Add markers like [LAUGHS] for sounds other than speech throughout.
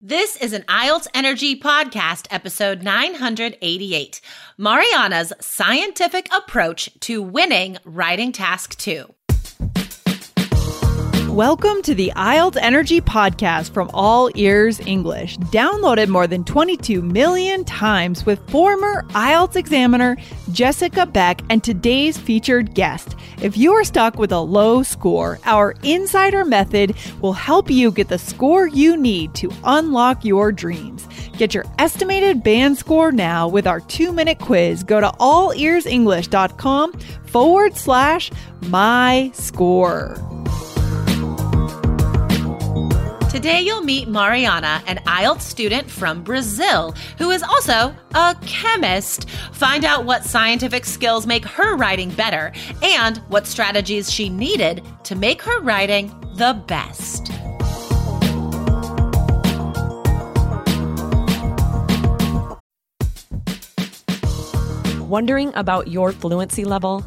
This is an IELTS Energy Podcast, episode 988 Mariana's Scientific Approach to Winning Writing Task 2. Welcome to the IELTS Energy Podcast from All Ears English, downloaded more than 22 million times with former IELTS examiner Jessica Beck and today's featured guest. If you are stuck with a low score, our insider method will help you get the score you need to unlock your dreams. Get your estimated band score now with our two minute quiz. Go to allearsenglish.com forward slash my score. Today, you'll meet Mariana, an IELTS student from Brazil who is also a chemist. Find out what scientific skills make her writing better and what strategies she needed to make her writing the best. Wondering about your fluency level?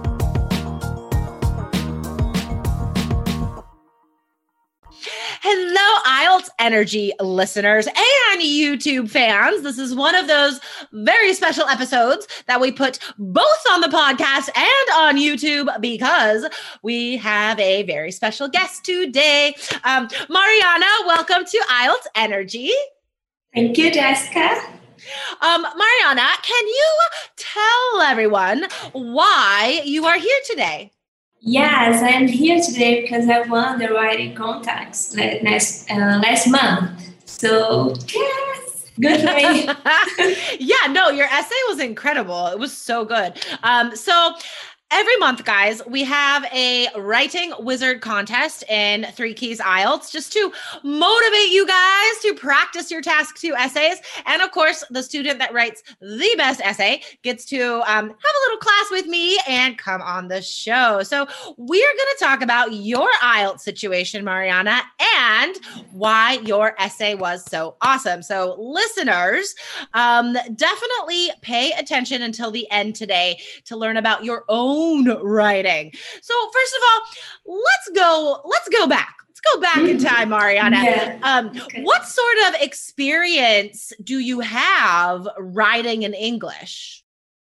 Energy listeners and YouTube fans. This is one of those very special episodes that we put both on the podcast and on YouTube because we have a very special guest today. Um, Mariana, welcome to IELTS Energy. Thank you, Jessica. Um, Mariana, can you tell everyone why you are here today? Yes, I'm here today because I won the writing contest last uh, last month. So yes, good me. [LAUGHS] yeah, no, your essay was incredible. It was so good. Um, so Every month, guys, we have a writing wizard contest in Three Keys IELTS just to motivate you guys to practice your task two essays. And of course, the student that writes the best essay gets to um, have a little class with me and come on the show. So, we are going to talk about your IELTS situation, Mariana, and why your essay was so awesome. So, listeners, um, definitely pay attention until the end today to learn about your own own writing. So first of all, let's go let's go back. Let's go back in time, [LAUGHS] Mariana. Yeah. Um, Okay. What sort of experience do you have writing in English?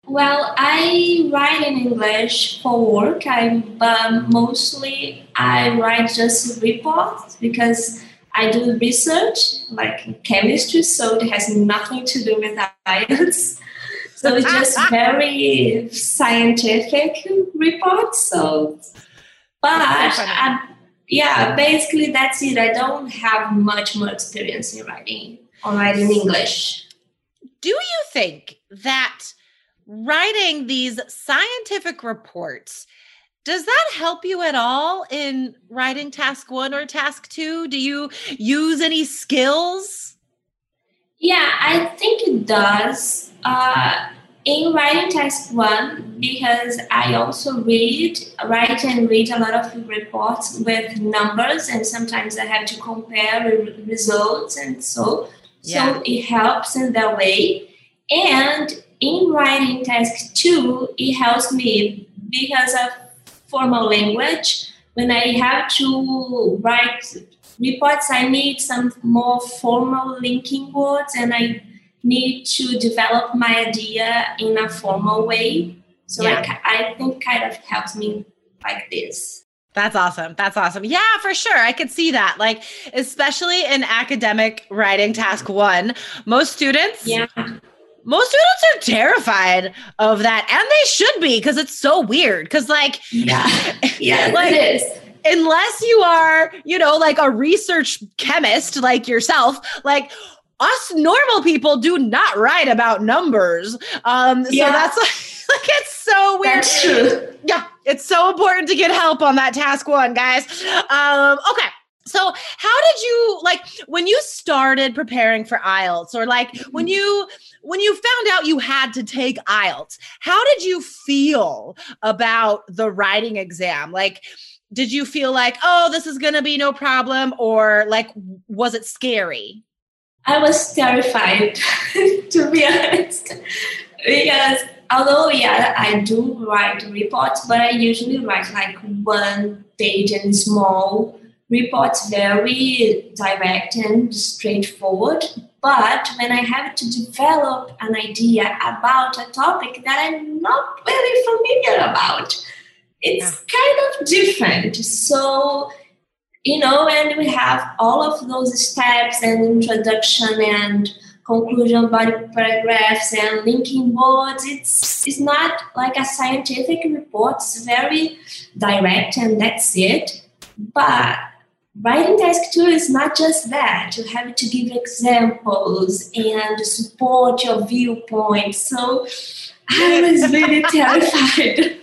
Well, I write in English for work. I but mostly I write just reports because I do research like chemistry, so it has nothing to do with [LAUGHS] IELTS. So it's just very scientific reports. So, but That's so funny. I, yeah, basically that's it. I don't have much more experience in writing or writing English. Do you think that writing these scientific reports does that help you at all in writing task 1 or task 2? Do you use any skills? Yeah, I think it does. Uh, in writing task one, because I also read, write and read a lot of reports with numbers, and sometimes I have to compare re- results and so. Yeah. So it helps in that way. And in writing task two, it helps me because of formal language. When I have to write reports, I need some more formal linking words and I need to develop my idea in a formal way. So Yeah. I, I think kind of helps me like this. That's awesome. That's awesome. Yeah, for sure. I could see that. Like, especially in academic writing task one, most students, Yeah. most students are terrified of that. And they should be because it's so weird. Because, like, Yeah. [LAUGHS] Yeah, Like- it is. Unless you are, you know, like a research chemist like yourself, like us normal people do not write about numbers. Um, so Yeah. that's [LAUGHS] like it's so weird. That's true. Yeah, it's so important to get help on that task one, guys. Um, okay. So, how did you like when you started preparing for IELTS or like when Mm-hmm. you when you found out you had to take IELTS? How did you feel about the writing exam? Like did you feel like, "Oh, this is going to be no problem," or like was it scary? I was terrified, [LAUGHS] to be honest, because although yeah, I do write reports, but I usually write like one page and small reports, very direct and straightforward. But when I have to develop an idea about a topic that I'm not really familiar about, it's kind of different. So you know, and we have all of those steps and introduction and conclusion body paragraphs and linking words. It's it's not like a scientific report. It's very direct and that's it. But writing task two is not just that. You have to give examples and support your viewpoint. So I was really [LAUGHS] terrified.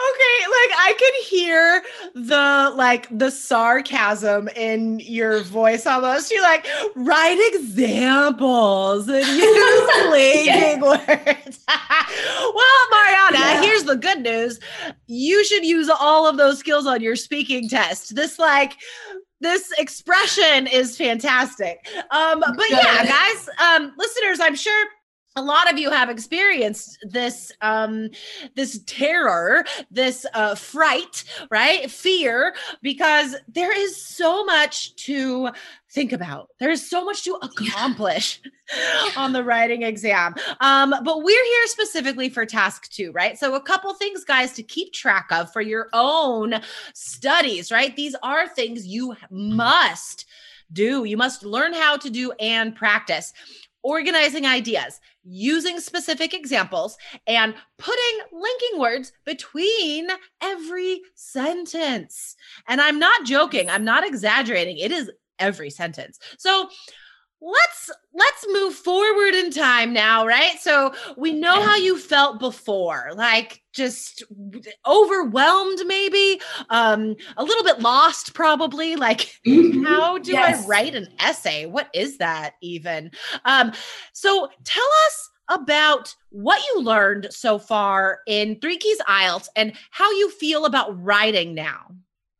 Okay, like I can hear the like the sarcasm in your voice almost. You're like write examples and use [LAUGHS] linking words. [LAUGHS] well, Mariana, Yeah. here's the good news. You should use all of those skills on your speaking test. This like this expression is fantastic. Um, but yeah, guys, um, listeners, I'm sure a lot of you have experienced this um this terror this uh fright right? Fear because there is so much to think about. There's so much to accomplish [LAUGHS] on the writing exam. Um but we're here specifically for task 2 right? So a couple things guys to keep track of for your own studies right? These are things you must do. You must learn how to do and practice organizing ideas, using specific examples, and putting linking words between every sentence. And I'm not joking, I'm not exaggerating. It is every sentence. So let's let's move forward in time now right so we know how you felt before like just overwhelmed maybe um a little bit lost probably like how do Yes. I write an essay? What is that even? Um, so tell us about what you learned so far in Three Keys IELTS and how you feel about writing now.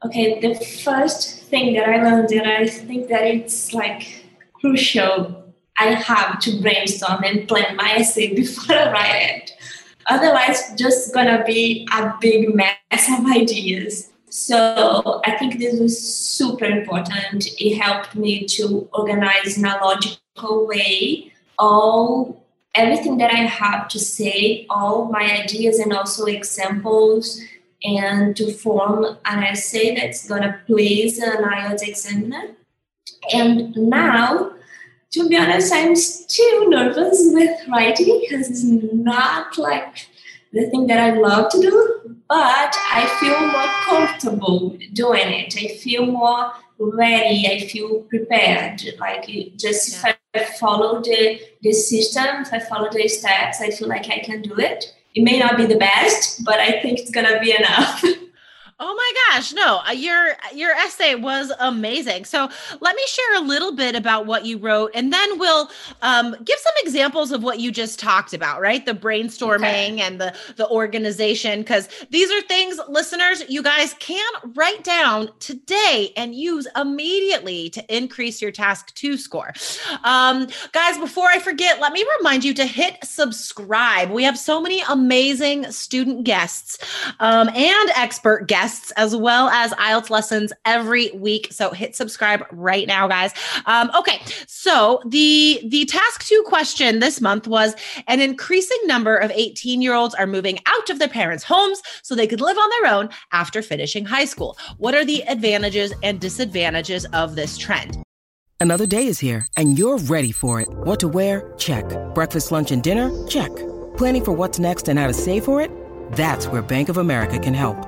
Okay, the first thing that I learned, and I think that it's like crucial, I have to brainstorm and plan my essay [LAUGHS] before I write it. Otherwise, just gonna be a big mess of ideas. So I think this was super important. It helped me to organize in a logical way all everything that I have to say, all my ideas and also examples and to form an essay that's gonna please an IELTS examiner. And now, to be honest, I'm still nervous with writing because it's not like the thing that I love to do, but I feel more comfortable doing it. I feel more ready. I feel prepared. Like just if I follow the the system, if I follow the steps, I feel like I can do it. It may not be the best, but I think it's gonna be enough. [LAUGHS] Oh my gosh, no, uh, your your essay was amazing. So let me share a little bit about what you wrote, and then we'll um, give some examples of what you just talked about, right? The brainstorming and the the organization, because these are things, listeners, you guys can write down today and use immediately to increase your task two score. Um, guys, before I forget, let me remind you to hit subscribe. We have so many amazing student guests um, and expert guests as well as IELTS lessons every week. So hit subscribe right now, guys. Um, okay, so the the task two question this month was an increasing number of 18 year olds are moving out of their parents' homes so they could live on their own after finishing high school. What are the advantages and disadvantages of this trend? Another day is here, and you're ready for it. What to wear? Check. Breakfast, lunch, and dinner? Check. Planning for what's next and how to save for it? That's where Bank of America can help.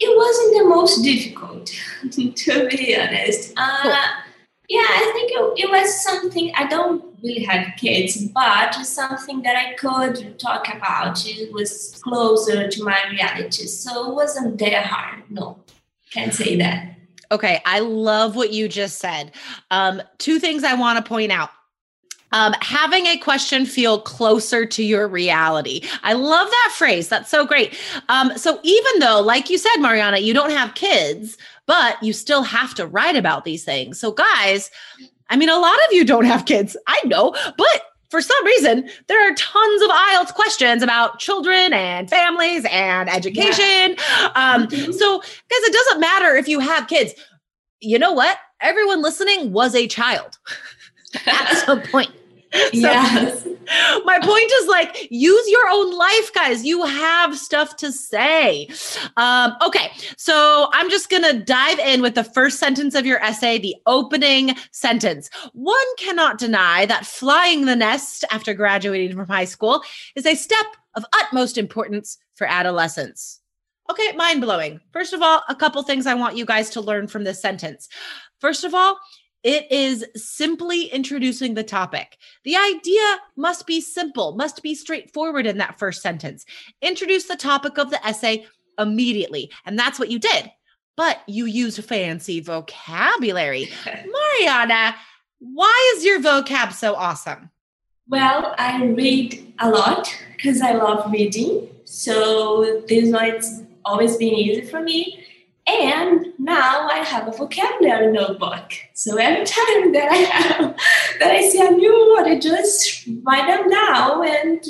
it wasn't the most difficult, [LAUGHS] to be honest. Uh, cool. Yeah, I think it, it, was something, I don't really have kids, but something that I could talk about. It was closer to my reality. So it wasn't that hard. No, can't say that. Okay, I love what you just said. Um, two things I want to point out. Um, having a question feel closer to your reality. I love that phrase. That's so great. Um, so, even though, like you said, Mariana, you don't have kids, but you still have to write about these things. So, guys, I mean, a lot of you don't have kids. I know, but for some reason, there are tons of IELTS questions about children and families and education. Yeah. Um, mm-hmm. So, guys, it doesn't matter if you have kids. You know what? Everyone listening was a child [LAUGHS] at some point. [LAUGHS] So yes. [LAUGHS] My point is like, use your own life, guys. You have stuff to say. Um, okay, so I'm just going to dive in with the first sentence of your essay, the opening sentence. One cannot deny that flying the nest after graduating from high school is a step of utmost importance for adolescents. Okay, mind blowing. First of all, a couple things I want you guys to learn from this sentence. First of all, it is simply introducing the topic. The idea must be simple, must be straightforward in that first sentence. Introduce the topic of the essay immediately. And that's what you did. But you used fancy vocabulary. [LAUGHS] Mariana, why is your vocab so awesome? Well, I read a lot because I love reading. So this one it's always been easy for me. And now I have a vocabulary notebook. So every time [LAUGHS] that I have that I see a new word, I just write them down and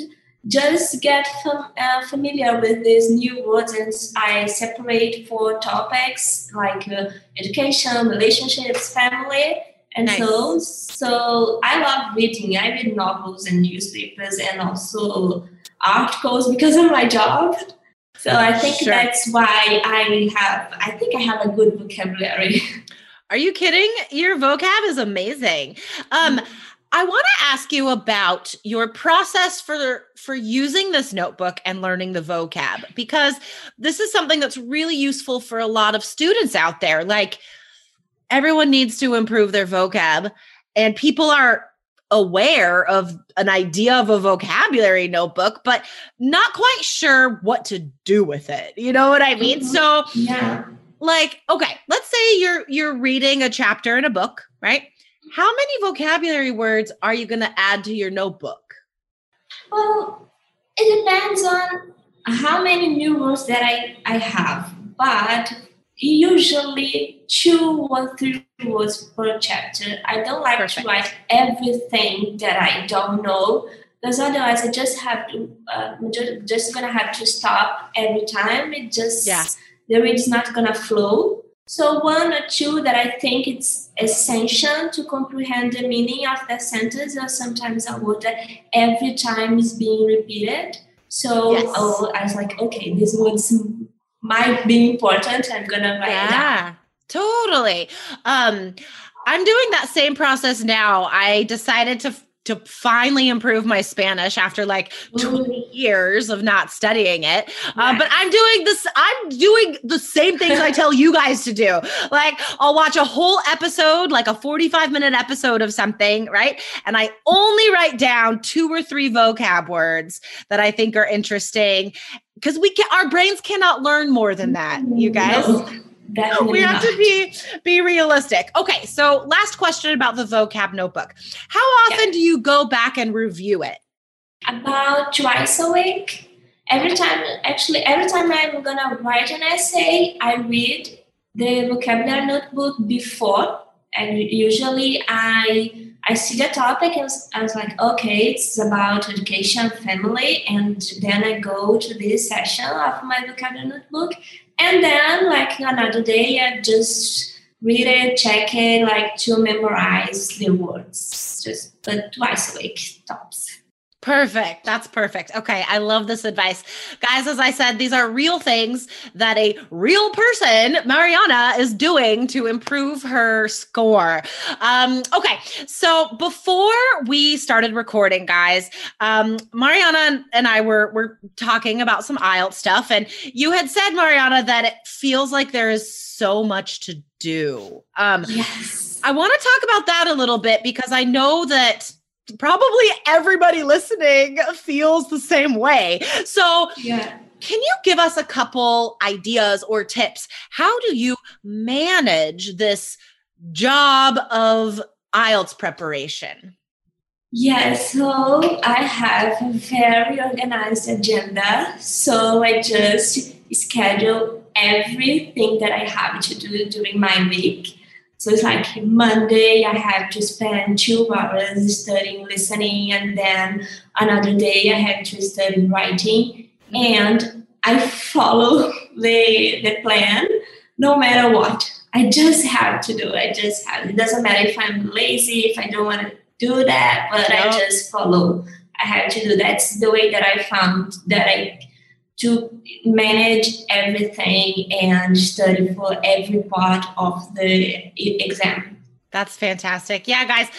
just get fam- uh, familiar with these new words and I separate for topics like uh, education, relationships, family, and nice. so so I love reading. I read novels and newspapers and also articles because of my job. So I think sure. that's why I have, I think I have a good vocabulary. [LAUGHS] Are you kidding? Your vocab is amazing. Um, mm-hmm. I want to ask you about your process for for using this notebook and learning the vocab because this is something that's really useful for a lot of students out there. Like everyone needs to improve their vocab and people are aware of an idea of a vocabulary notebook, but not quite sure what to do with it. You know what I mean? Mm-hmm. So, yeah. Like, okay, let's say you're you're reading a chapter in a book, right? How many vocabulary words are you going to add to your notebook? Well, it depends on how many new words that I, I have, but usually two or three words per chapter. I don't like Perfect. to write everything that I don't know because otherwise I just have to uh, just, just gonna have to stop every time. It just yeah. the read is not gonna flow. So one or two that I think it's essential to comprehend the meaning of the sentence, or sometimes a word that every time is being repeated. So yes. oh, I was like, okay, this word's might be important. I'm gonna write yeah, Totally. Um, I'm doing that same process now. I decided to to finally improve my Spanish after like 20 years of not studying it. Uh, but I'm doing this, I'm doing the same things I tell you guys to do. Like, I'll watch a whole episode, like a 45 minute episode of something, right? And I only write down two or three vocab words that I think are interesting because we can our brains cannot learn more than that you guys. No, [LAUGHS] we have not. to be be realistic. Okay so last question about the vocab notebook. How often yeah. do you go back and review it? About twice a week. Every time actually every time i'm gonna write an essay i read the vocabulary notebook before and usually i I see the topic and I was like, okay, it's about education, family, and then I go to this session of my vocabulary notebook, and then like another day, I just read it, check it, like to memorize the words, just but twice a week tops. Perfect. That's perfect. Okay. I love this advice. Guys, as I said, these are real things that a real person, Mariana, is doing to improve her score. Um, okay. So before we started recording, guys, um, Mariana and I were, were talking about some IELTS stuff. And you had said, Mariana, that it feels like there is so much to do. Um, yes. I want to talk about that a little bit because I know that probably everybody listening feels the same way. So, yeah. Can you give us a couple ideas or tips? How do you manage this job of IELTS preparation? Yes, yeah, so I have a very organized agenda. So I just schedule everything that I have to do during my week. So it's like Monday, I have to spend two hours studying listening, and then another day, I have to study writing. Mm-hmm. And I follow [LAUGHS] the, the plan no matter what. I just have to do it. I just have. It doesn't matter if I'm lazy, if I don't want to do that, but I just follow. I have to do. That's the way that I found that I to manage everything and study for every part of the exam. That's fantastic. Yeah, guys,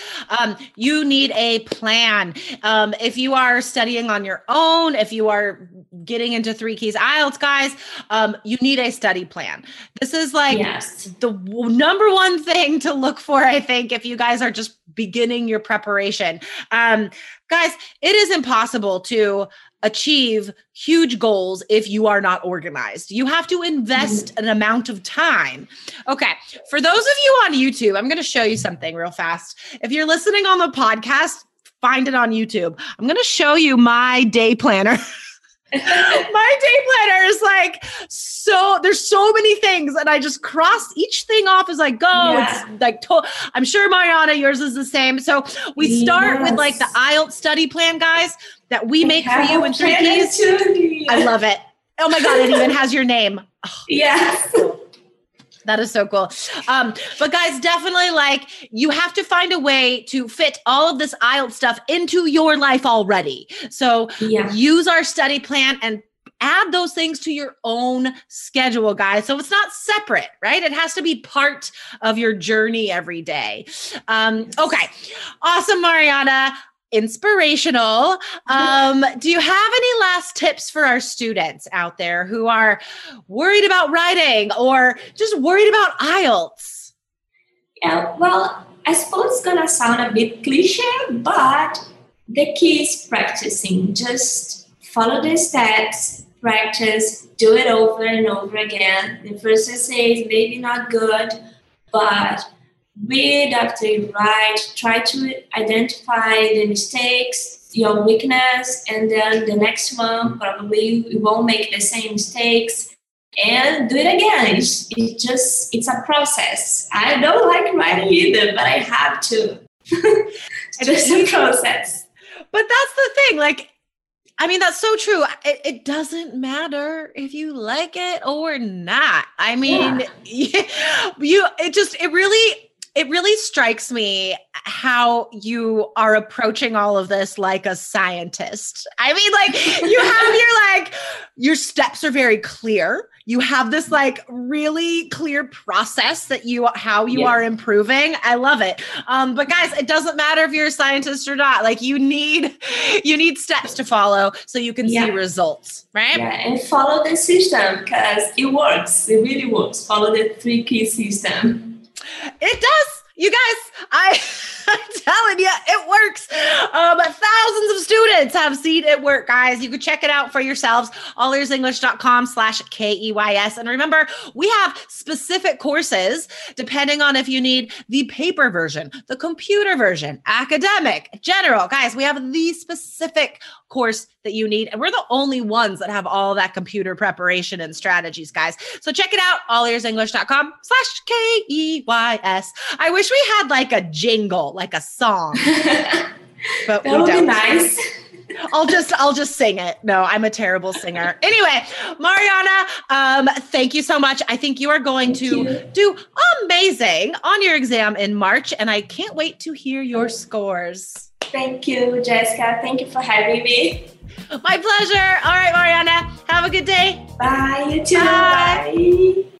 um, you need a plan. Um, if you are studying on your own, if you are getting into three keys IELTS, guys, um, you need a study plan. This is like yes. the w- number one thing to look for, I think, if you guys are just beginning your preparation. Um, guys, it is impossible to achieve huge goals if you are not organized. You have to invest mm-hmm. an amount of time. Okay, for those of you on YouTube, I'm going to show you something real fast. If you're listening on the podcast, find it on YouTube. I'm going to show you my day planner. [LAUGHS] [LAUGHS] my day planner is like so there's so many things and i just cross each thing off as i go yeah. it's like to- i'm sure mariana yours is the same so we start yes. with like the ielts study plan guys that we make for you in three keys. I love it. Oh my God, it even has your name. Oh, yes. That is so cool. Um, but guys, definitely like you have to find a way to fit all of this IELTS stuff into your life already. So yeah. use our study plan and add those things to your own schedule, guys. So it's not separate, right? It has to be part of your journey every day. Um, okay. Awesome, Mariana inspirational. [LAUGHS] Um, do you have any last tips for our students out there who are worried about writing or just worried about IELTS? Yeah, well, I suppose it's gonna sound a bit cliche, but the key is practicing. Just follow the steps, practice, do it over and over again. The first essay is maybe not good, but read after you write, try to identify the mistakes, your weakness, and then the next one probably you won't make the same mistakes and do it again. It's, it's just it's a process. I don't like writing either, but I have to. [LAUGHS] it's just a process. But that's the thing, like I mean, that's so true. It, it, doesn't matter if you like it or not. I mean, yeah. [LAUGHS] you, it just, it really, it really strikes me how you are approaching all of this like a scientist. I mean, like you [LAUGHS] have your like your steps are very clear. You have this like really clear process that you how you yeah. are improving. I love it. Um, but guys, it doesn't matter if you're a scientist or not. Like you need you need steps to follow so you can yeah. see results, right? Yeah, and follow the system because it works. It really works. Follow the three key system. It does. You guys, I, [LAUGHS] telling students have um, seen it work, guys. You can check it out for yourselves, allearsenglish.com slash K-E-Y-S. And remember, we have specific courses depending on if you need the paper version, the computer version, academic, general. Guys, we have the specific course that you need. And we're the only ones that have all that computer preparation and strategies, guys. So check it out, allearsenglish.com slash K-E-Y-S. I wish we had like a jingle, like a song. [LAUGHS] but that would be nice. I'll just I'll just sing it. No, I'm a terrible singer. Anyway, Mariana, um, thank you so much. I think you are going thank to you. do amazing on your exam in March, and I can't wait to hear your scores. Thank you, Jessica. Thank you for having me. My pleasure. All right, Mariana. Have a good day. Bye. You too. Bye. Bye.